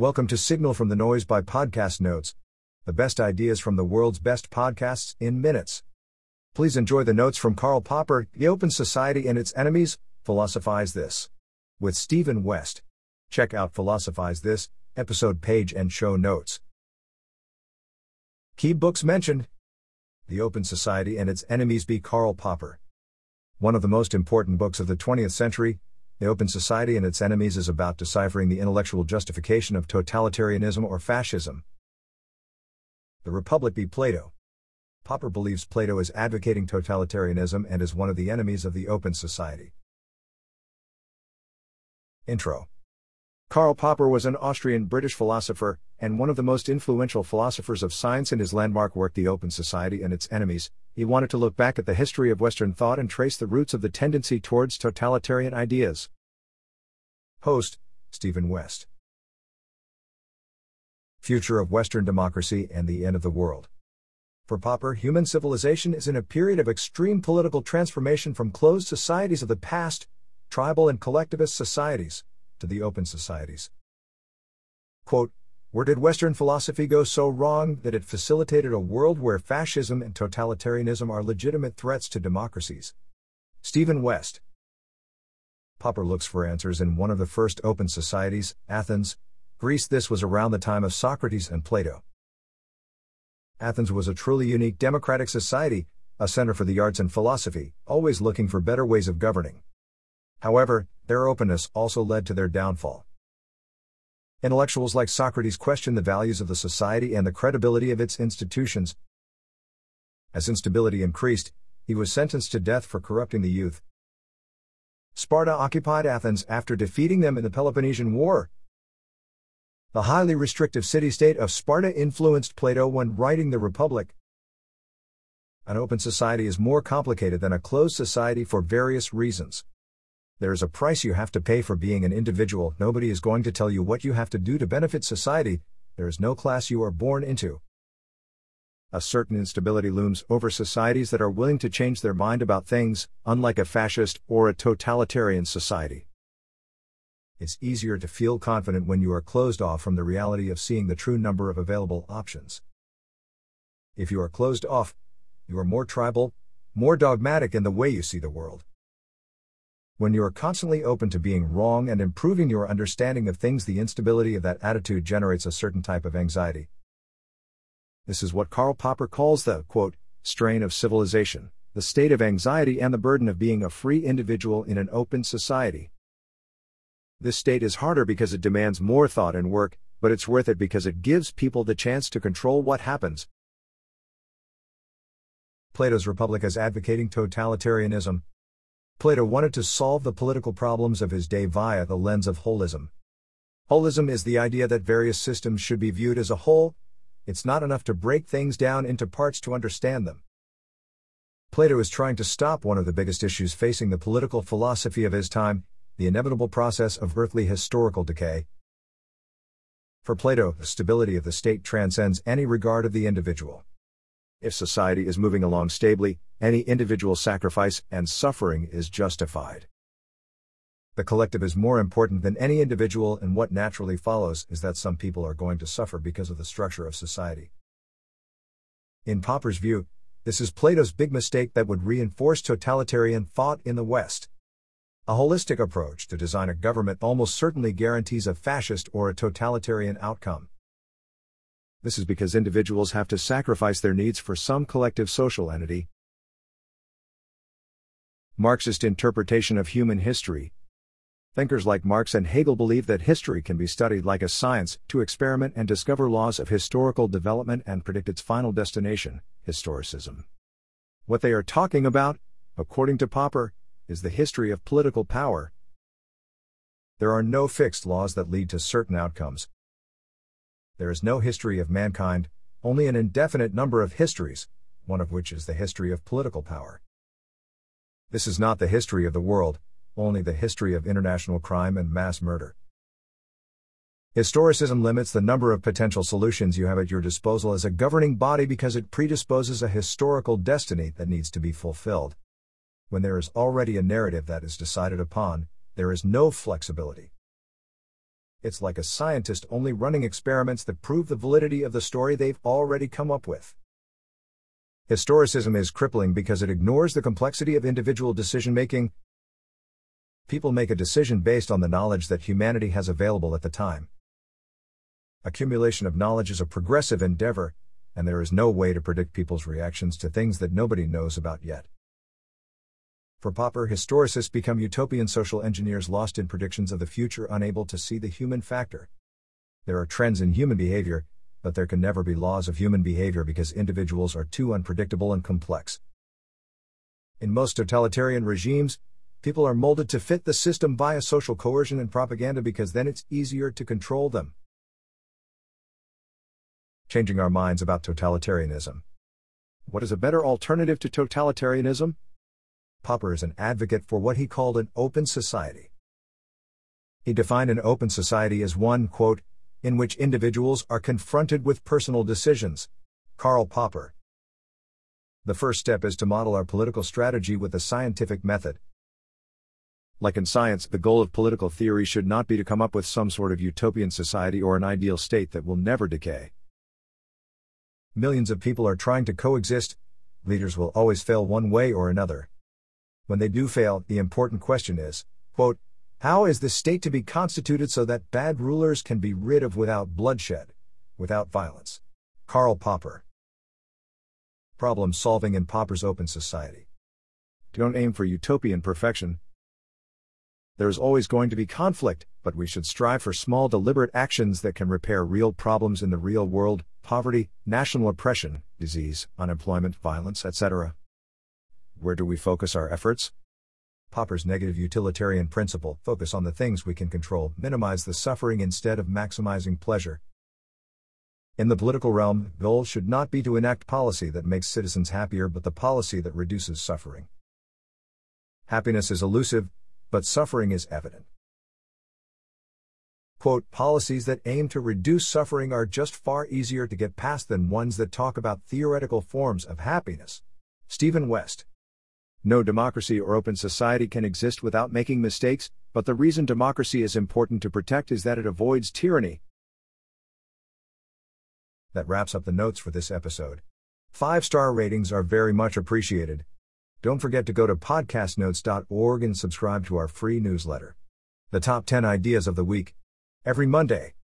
Welcome to Signal from the Noise by Podcast Notes, the best ideas from the world's best podcasts in minutes. Please enjoy the notes from Karl Popper, The Open Society and Its Enemies, Philosophize This. With Stephen West. Check out Philosophize This, episode page and show notes. Key books mentioned The Open Society and Its Enemies by Karl Popper. One of the most important books of the 20th century, The Open Society and Its Enemies is about deciphering the intellectual justification of totalitarianism or fascism. The Republic by Plato. Popper believes Plato is advocating totalitarianism and is one of the enemies of the Open Society. Intro Karl Popper was an Austrian British philosopher, and one of the most influential philosophers of science in his landmark work The Open Society and Its Enemies. He wanted to look back at the history of Western thought and trace the roots of the tendency towards totalitarian ideas. Host Stephen West. Future of Western Democracy and the End of the World. For Popper, human civilization is in a period of extreme political transformation from closed societies of the past, tribal and collectivist societies, to the open societies. Quote, where did Western philosophy go so wrong that it facilitated a world where fascism and totalitarianism are legitimate threats to democracies? Stephen West. Popper looks for answers in one of the first open societies, Athens, Greece. This was around the time of Socrates and Plato. Athens was a truly unique democratic society, a center for the arts and philosophy, always looking for better ways of governing. However, their openness also led to their downfall. Intellectuals like Socrates questioned the values of the society and the credibility of its institutions. As instability increased, he was sentenced to death for corrupting the youth. Sparta occupied Athens after defeating them in the Peloponnesian War, the highly restrictive city state of Sparta influenced Plato when writing the Republic. An open society is more complicated than a closed society for various reasons. There is a price you have to pay for being an individual. Nobody is going to tell you what you have to do to benefit society, there is no class you are born into. A certain instability looms over societies that are willing to change their mind about things, unlike a fascist or a totalitarian society it's easier to feel confident when you are closed off from the reality of seeing the true number of available options. If you are closed off, you are more tribal, more dogmatic in the way you see the world. When you are constantly open to being wrong and improving your understanding of things, the instability of that attitude generates a certain type of anxiety. This is what Karl Popper calls the, quote, strain of civilization, the state of anxiety and the burden of being a free individual in an open society. This state is harder because it demands more thought and work, but it's worth it because it gives people the chance to control what happens. Plato's Republic is advocating totalitarianism. Plato wanted to solve the political problems of his day via the lens of holism. Holism is the idea that various systems should be viewed as a whole, it's not enough to break things down into parts to understand them. Plato is trying to stop one of the biggest issues facing the political philosophy of his time the inevitable process of earthly historical decay. For Plato, the stability of the state transcends any regard of the individual. If society is moving along stably, any individual sacrifice and suffering is justified. The collective is more important than any individual, and what naturally follows is that some people are going to suffer because of the structure of society. In Popper's view, this is Plato's big mistake that would reinforce totalitarian thought in the West. A holistic approach to design a government almost certainly guarantees a fascist or a totalitarian outcome. This is because individuals have to sacrifice their needs for some collective social entity. Marxist interpretation of human history. Thinkers like Marx and Hegel believe that history can be studied like a science, to experiment and discover laws of historical development and predict its final destination, historicism. What they are talking about, according to Popper, is the history of political power. There are no fixed laws that lead to certain outcomes. There is no history of mankind, only an indefinite number of histories, one of which is the history of political power. This is not the history of the world, only the history of international crime and mass murder. Historicism limits the number of potential solutions you have at your disposal as a governing body because it predisposes a historical destiny that needs to be fulfilled when there is already a narrative that is decided upon, there is no flexibility. It's like a scientist only running experiments that prove the validity of the story they've already come up with. Historicism is crippling because it ignores the complexity of individual decision making. People make a decision based on the knowledge that humanity has available at the time. Accumulation of knowledge is a progressive endeavor, and there is no way to predict people's reactions to things that nobody knows about yet. For Popper, historicists become utopian social engineers lost in predictions of the future, unable to see the human factor. There are trends in human behavior, but there can never be laws of human behavior because individuals are too unpredictable and complex. In most totalitarian regimes, people are molded to fit the system via social coercion and propaganda because then it's easier to control them. Changing our minds about totalitarianism. What is a better alternative to totalitarianism? Popper is an advocate for what he called an open society. He defined an open society as one, quote, in which individuals are confronted with personal decisions. Karl Popper. The first step is to model our political strategy with a scientific method. Like in science, the goal of political theory should not be to come up with some sort of utopian society or an ideal state that will never decay. Millions of people are trying to coexist, leaders will always fail one way or another. When they do fail, the important question is, quote, how is the state to be constituted so that bad rulers can be rid of without bloodshed, without violence? Karl Popper. Problem solving in Popper's open society. Don't aim for utopian perfection. There is always going to be conflict, but we should strive for small deliberate actions that can repair real problems in the real world poverty, national oppression, disease, unemployment, violence, etc. Where do we focus our efforts? Popper's negative utilitarian principle focus on the things we can control, minimize the suffering instead of maximizing pleasure. In the political realm, goal should not be to enact policy that makes citizens happier but the policy that reduces suffering. Happiness is elusive, but suffering is evident. Quote, policies that aim to reduce suffering are just far easier to get past than ones that talk about theoretical forms of happiness. Stephen West. No democracy or open society can exist without making mistakes, but the reason democracy is important to protect is that it avoids tyranny. That wraps up the notes for this episode. Five star ratings are very much appreciated. Don't forget to go to podcastnotes.org and subscribe to our free newsletter. The top 10 ideas of the week. Every Monday.